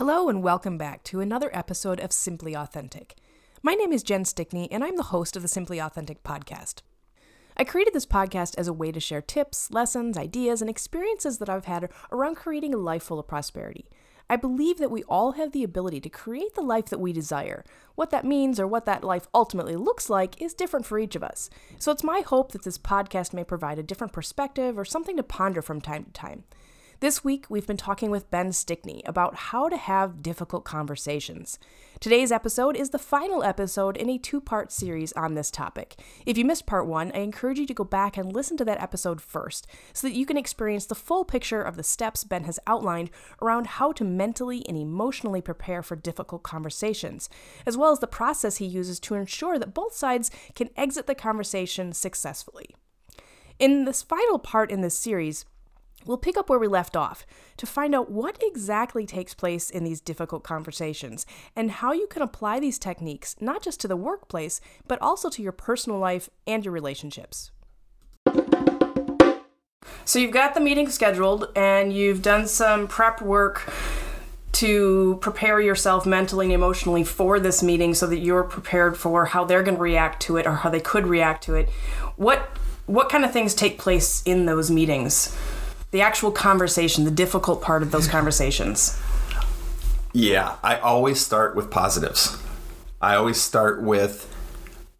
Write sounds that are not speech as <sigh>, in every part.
Hello, and welcome back to another episode of Simply Authentic. My name is Jen Stickney, and I'm the host of the Simply Authentic podcast. I created this podcast as a way to share tips, lessons, ideas, and experiences that I've had around creating a life full of prosperity. I believe that we all have the ability to create the life that we desire. What that means or what that life ultimately looks like is different for each of us. So it's my hope that this podcast may provide a different perspective or something to ponder from time to time. This week, we've been talking with Ben Stickney about how to have difficult conversations. Today's episode is the final episode in a two part series on this topic. If you missed part one, I encourage you to go back and listen to that episode first so that you can experience the full picture of the steps Ben has outlined around how to mentally and emotionally prepare for difficult conversations, as well as the process he uses to ensure that both sides can exit the conversation successfully. In this final part in this series, We'll pick up where we left off to find out what exactly takes place in these difficult conversations and how you can apply these techniques not just to the workplace, but also to your personal life and your relationships. So, you've got the meeting scheduled and you've done some prep work to prepare yourself mentally and emotionally for this meeting so that you're prepared for how they're going to react to it or how they could react to it. What what kind of things take place in those meetings? The actual conversation, the difficult part of those conversations? Yeah, I always start with positives. I always start with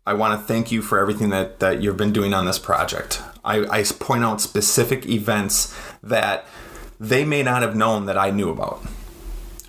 I want to thank you for everything that, that you've been doing on this project. I, I point out specific events that they may not have known that I knew about.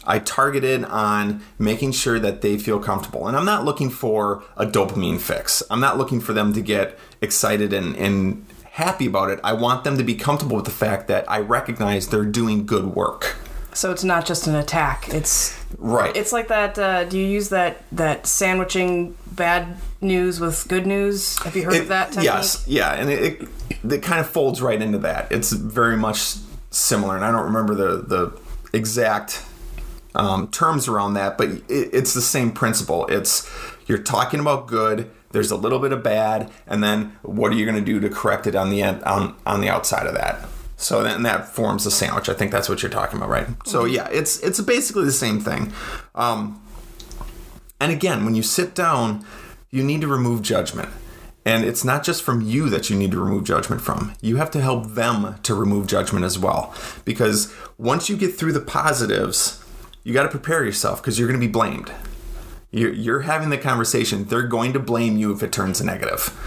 I targeted on making sure that they feel comfortable. And I'm not looking for a dopamine fix. I'm not looking for them to get excited and, and happy about it. I want them to be comfortable with the fact that I recognize they're doing good work. So it's not just an attack. It's right. It's like that. Uh, do you use that that sandwiching bad news with good news? Have you heard it, of that? Technique? Yes. Yeah, and it, it it kind of folds right into that. It's very much similar, and I don't remember the the exact um, terms around that, but it, it's the same principle. It's you're talking about good there's a little bit of bad, and then what are you going to do to correct it on the end, on on the outside of that? So then that forms a sandwich. I think that's what you're talking about, right? So mm-hmm. yeah, it's it's basically the same thing. Um, and again, when you sit down, you need to remove judgment. And it's not just from you that you need to remove judgment from. You have to help them to remove judgment as well. Because once you get through the positives, you got to prepare yourself because you're going to be blamed. You're, you're having the conversation. They're going to blame you if it turns negative.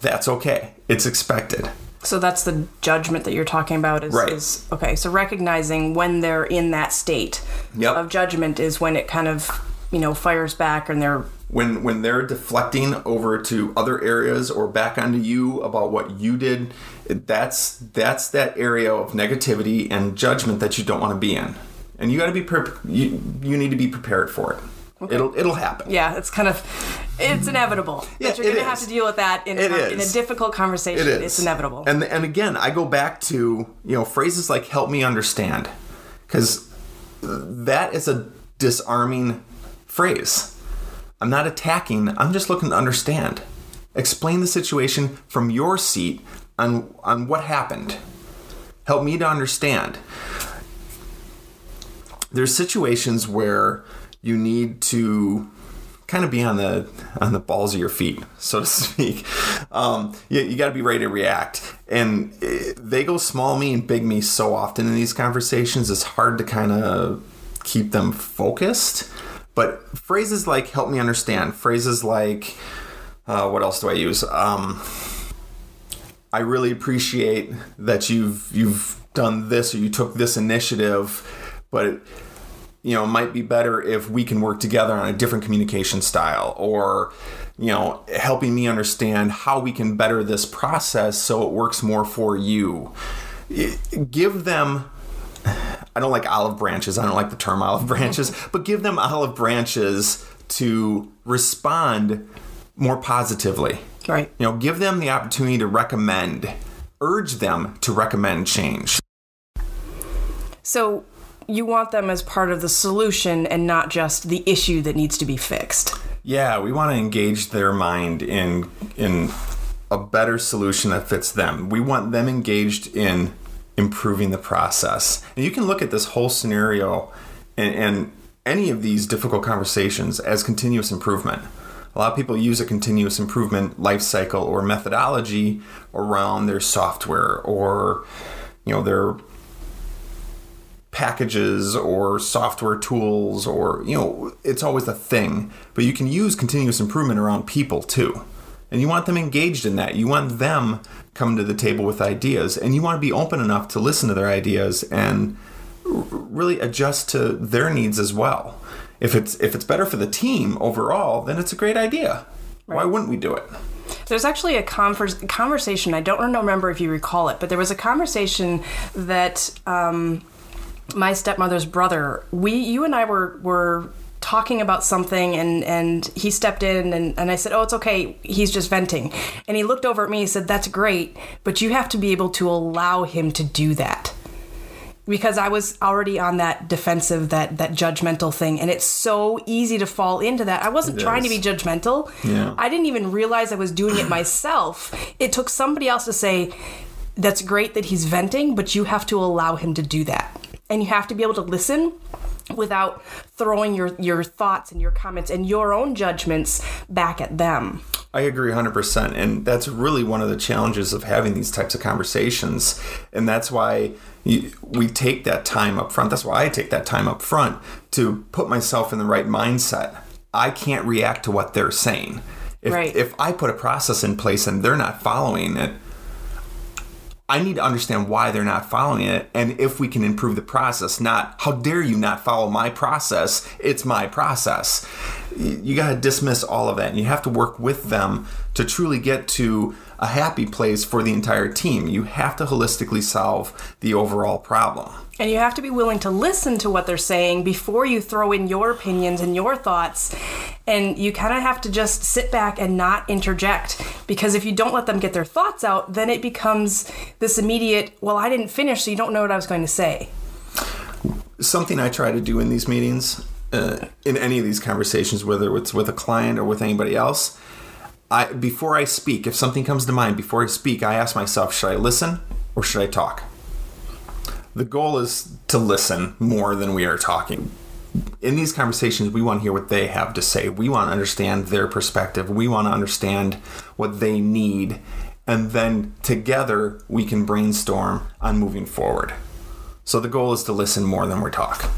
That's okay. It's expected. So that's the judgment that you're talking about is, right. is okay. So recognizing when they're in that state yep. of judgment is when it kind of you know fires back and they're when when they're deflecting over to other areas or back onto you about what you did that's that's that area of negativity and judgment that you don't want to be in and you got to be pre- you, you need to be prepared for it Okay. It'll it'll happen. Yeah, it's kind of it's inevitable yeah, that you're going to have to deal with that in, a, in a difficult conversation. It is. It's inevitable. And and again, I go back to you know phrases like "help me understand," because that is a disarming phrase. I'm not attacking. I'm just looking to understand. Explain the situation from your seat on on what happened. Help me to understand. There's situations where you need to kind of be on the on the balls of your feet, so to <laughs> speak. Um, you, you got to be ready to react, and it, they go small me and big me so often in these conversations. It's hard to kind of keep them focused. But phrases like "help me understand," phrases like uh, "what else do I use?" Um, I really appreciate that you've you've done this or you took this initiative, but. It, you know, might be better if we can work together on a different communication style or, you know, helping me understand how we can better this process so it works more for you. Give them I don't like olive branches. I don't like the term olive branches, <laughs> but give them olive branches to respond more positively. Right. You know, give them the opportunity to recommend, urge them to recommend change. So, you want them as part of the solution and not just the issue that needs to be fixed. Yeah, we want to engage their mind in in a better solution that fits them. We want them engaged in improving the process. And you can look at this whole scenario and, and any of these difficult conversations as continuous improvement. A lot of people use a continuous improvement life cycle or methodology around their software or you know their packages or software tools or you know it's always a thing. But you can use continuous improvement around people too. And you want them engaged in that. You want them coming to the table with ideas. And you want to be open enough to listen to their ideas and really adjust to their needs as well. If it's if it's better for the team overall then it's a great idea. Right. why wouldn't we do it? There's actually a converse, conversation. I don't remember if you recall it, but there was a conversation that um, my stepmother's brother, we, you and I were were talking about something and and he stepped in and, and I said, Oh, it's okay, he's just venting. And he looked over at me and said, That's great, but you have to be able to allow him to do that. Because I was already on that defensive, that that judgmental thing, and it's so easy to fall into that. I wasn't it trying is. to be judgmental. Yeah. I didn't even realize I was doing it myself. It took somebody else to say, That's great that he's venting, but you have to allow him to do that and you have to be able to listen without throwing your your thoughts and your comments and your own judgments back at them. I agree 100% and that's really one of the challenges of having these types of conversations and that's why you, we take that time up front. That's why I take that time up front to put myself in the right mindset. I can't react to what they're saying. If, right. if I put a process in place and they're not following it, I need to understand why they're not following it and if we can improve the process, not how dare you not follow my process? It's my process. You got to dismiss all of that and you have to work with them to truly get to a happy place for the entire team. You have to holistically solve the overall problem. And you have to be willing to listen to what they're saying before you throw in your opinions and your thoughts. And you kind of have to just sit back and not interject. Because if you don't let them get their thoughts out, then it becomes this immediate, well, I didn't finish, so you don't know what I was going to say. Something I try to do in these meetings, uh, in any of these conversations, whether it's with a client or with anybody else, I before I speak, if something comes to mind, before I speak, I ask myself, should I listen or should I talk? The goal is to listen more than we are talking. In these conversations, we want to hear what they have to say. We want to understand their perspective. We want to understand what they need. And then together, we can brainstorm on moving forward. So the goal is to listen more than we talk.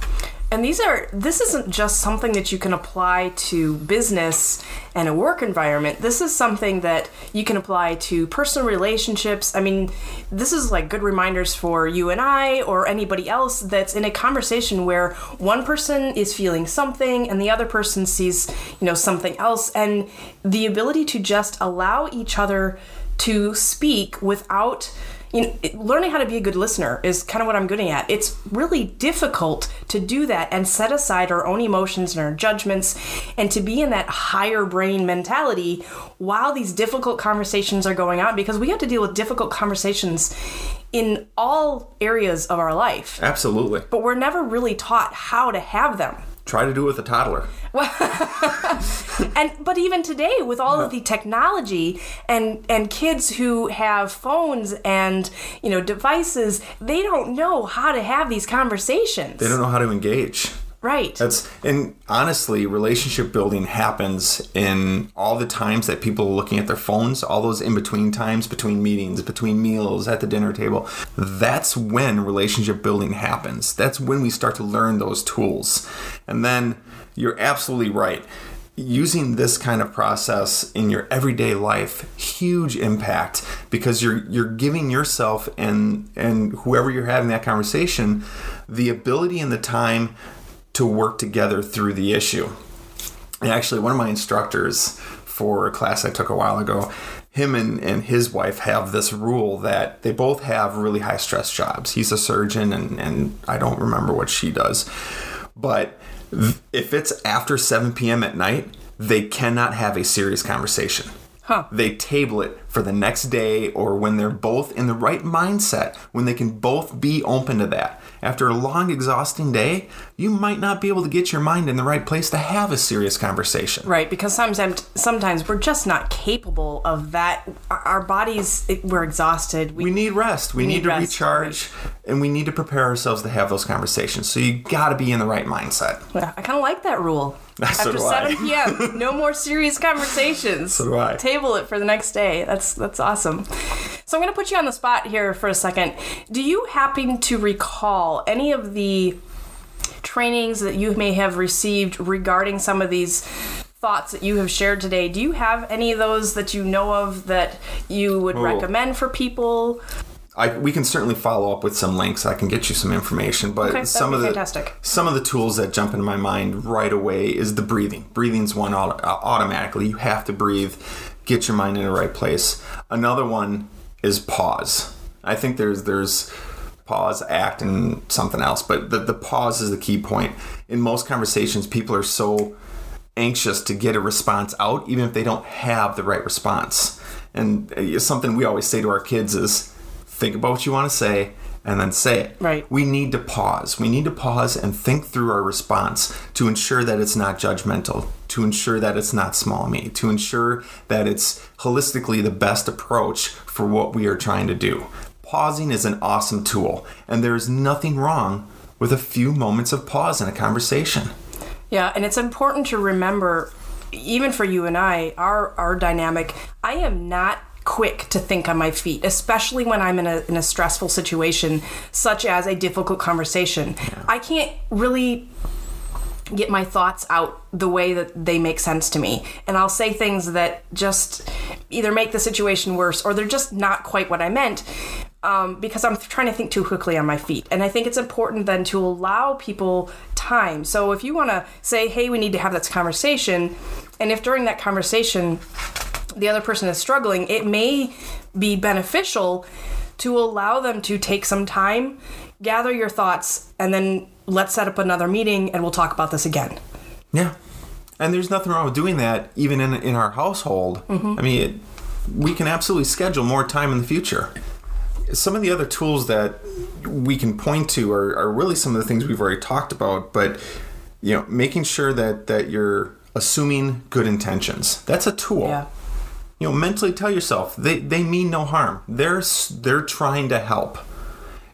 And these are this isn't just something that you can apply to business and a work environment. This is something that you can apply to personal relationships. I mean, this is like good reminders for you and I or anybody else that's in a conversation where one person is feeling something and the other person sees, you know, something else and the ability to just allow each other to speak without you know, learning how to be a good listener is kind of what I'm getting at. It's really difficult to do that and set aside our own emotions and our judgments and to be in that higher brain mentality while these difficult conversations are going on because we have to deal with difficult conversations in all areas of our life. Absolutely. But we're never really taught how to have them. Try to do it with a toddler. <laughs> and but even today with all of the technology and and kids who have phones and you know devices, they don't know how to have these conversations. They don't know how to engage. Right. That's and honestly, relationship building happens in all the times that people are looking at their phones, all those in between times between meetings, between meals, at the dinner table. That's when relationship building happens. That's when we start to learn those tools. And then you're absolutely right using this kind of process in your everyday life huge impact because you're you're giving yourself and and whoever you're having that conversation the ability and the time to work together through the issue. And actually, one of my instructors for a class I took a while ago, him and, and his wife have this rule that they both have really high stress jobs. He's a surgeon, and, and I don't remember what she does. But if it's after 7 p.m. at night, they cannot have a serious conversation. Huh. They table it for the next day or when they're both in the right mindset, when they can both be open to that. After a long, exhausting day, you might not be able to get your mind in the right place to have a serious conversation. Right, because sometimes sometimes we're just not capable of that. Our- bodies, we're exhausted. We need rest. We, need, need to rest, recharge, and we need to prepare ourselves to have those conversations. So you got to be in the right mindset. Yeah, I kind of like that rule. <laughs> So After I. 7 p.m., <laughs> no more serious conversations. So do I. Table it for the next day. That's that's awesome. So I'm going to put you on the spot here for a second. Do you happen to recall any of the trainings that you may have received regarding some of these thoughts that you have shared today? Do you have any of those that you know of that you would recommend for people? I, we can certainly follow up with some links. I can get you some information, but Okay, some of the fantastic. some of the tools that jump into my mind right away is the breathing. Breathing's one auto, uh, automatically. You have to breathe, get your mind in the right place. Another one is pause. I think there's there's pause, act, and something else, but the, the pause is the key point. In most conversations, people are so anxious to get a response out, even if they don't have the right response. And uh, something we always say to our kids is think about what you want to say and then say it. Right. We need to pause. We need to pause and think through our response to ensure that it's not judgmental, to ensure that it's not small me, to ensure that it's holistically the best approach for what we are trying to do. Pausing is an awesome tool, and there is nothing wrong with a few moments of pause in a conversation. Yeah, and it's important to remember, even for you and I, our our dynamic. I am not quick to think on my feet, especially when I'm in a in a stressful situation, such as a difficult conversation. I can't really get my thoughts out the way that they make sense to me. And I'll say things that just either make the situation worse or they're just not quite what I meant um, because I'm trying to think too quickly on my feet. And I think it's important then to allow people time. So if you want to say, hey, we need to have this conversation, and if during that conversation, the other person is struggling, it may be beneficial to allow them to take some time, gather your thoughts, and then let's set up another meeting and we'll talk about this again. Yeah. And there's nothing wrong with doing that even in in our household. Mm-hmm. I mean, it, we can absolutely schedule more time in the future. Some of the other tools that we can point to are, are really some of the things we've already talked about, but you know, making sure that that you're assuming good intentions. That's a tool. Yeah. You know, mentally tell yourself they, they mean no harm. They're they're trying to help.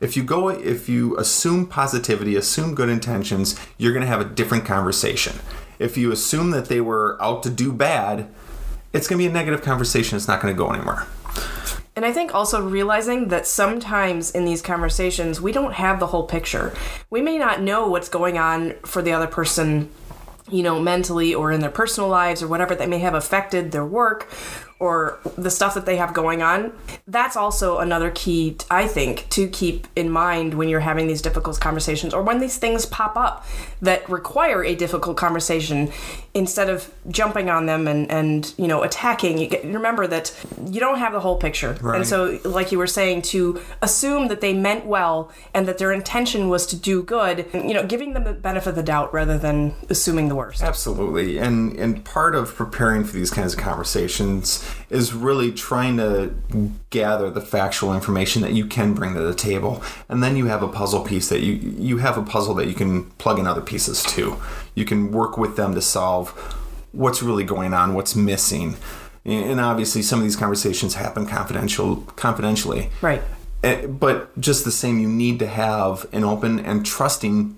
If you go if you assume positivity, assume good intentions, you're going to have a different conversation. If you assume that they were out to do bad, it's going to be a negative conversation. It's not going to go anywhere. And I think also realizing that sometimes in these conversations, we don't have the whole picture. We may not know what's going on for the other person, you know, mentally or in their personal lives or whatever that may have affected their work or the stuff that they have going on. That's also another key, I think, to keep in mind when you're having these difficult conversations or when these things pop up that require a difficult conversation instead of jumping on them and, and you know, attacking. You get, remember that you don't have the whole picture. Right. And so, like you were saying, to assume that they meant well and that their intention was to do good, you know, giving them the benefit of the doubt rather than assuming the worst. Absolutely. And and part of preparing for these kinds of conversations is really trying to gather the factual information that you can bring to the table. And then you have a puzzle piece that you you have a puzzle that you can plug in other pieces to. You can work with them to solve what's really going on, what's missing. And obviously some of these conversations happen confidential confidentially. Right. Eh, But just the same, you need to have an open and trusting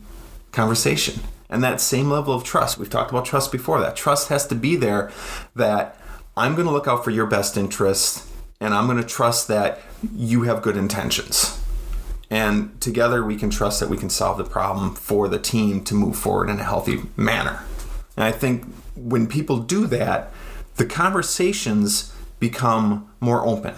conversation. And that same level of trust, we've talked about trust before, that trust has to be there that I'm going to look out for your best interests and I'm going to trust that you have good intentions. And together we can trust that we can solve the problem for the team to move forward in a healthy manner. And I think when people do that, the conversations become more open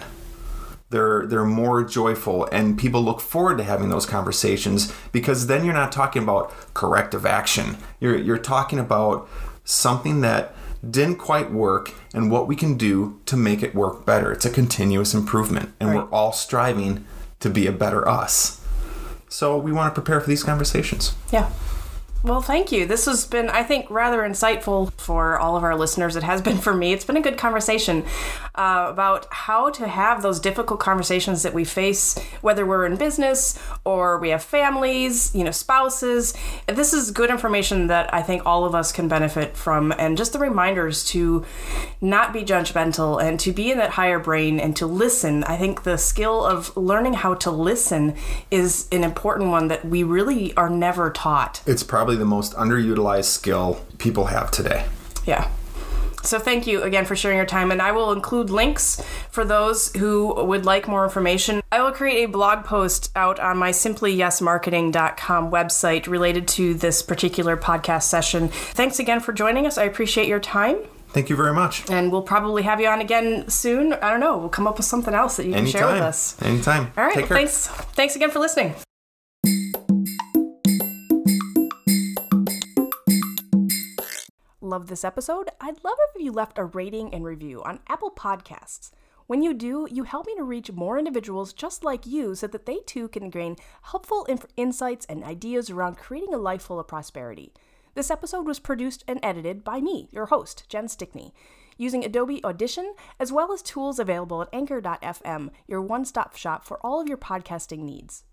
they're they're more joyful and people look forward to having those conversations because then you're not talking about corrective action you're you're talking about something that didn't quite work and what we can do to make it work better it's a continuous improvement and Right. we're all striving to be a better us so we want to prepare for these conversations Yeah. Well, thank you. This has been, I think, rather insightful for all of our listeners. It has been for me. It's been a good conversation uh, about how to have those difficult conversations that we face, whether we're in business or we have families, you know, spouses. This is good information that I think all of us can benefit from, and just the reminders to not be judgmental and to be in that higher brain and to listen. I think the skill of learning how to listen is an important one that we really are never taught. It's probably the most underutilized skill people have today. Yeah. So thank you again for sharing your time, and I will include links for those who would like more information. I will create a blog post out on my simplyyesmarketing.com website related to this particular podcast session. Thanks again for joining us. I appreciate your time. Thank you very much. And we'll probably have you on again soon. I don't know. We'll come up with something else that you can Anytime. share with us. Anytime. All right. Take Well, care. thanks. Thanks again for listening. Love this episode? I'd love if you left a rating and review on Apple Podcasts. When you do, you help me to reach more individuals just like you so that they too can gain helpful inf- insights and ideas around creating a life full of prosperity. This episode was produced and edited by me, your host, Jen Stickney, using Adobe Audition as well as tools available at Anchor.fm, your one stop shop for all of your podcasting needs.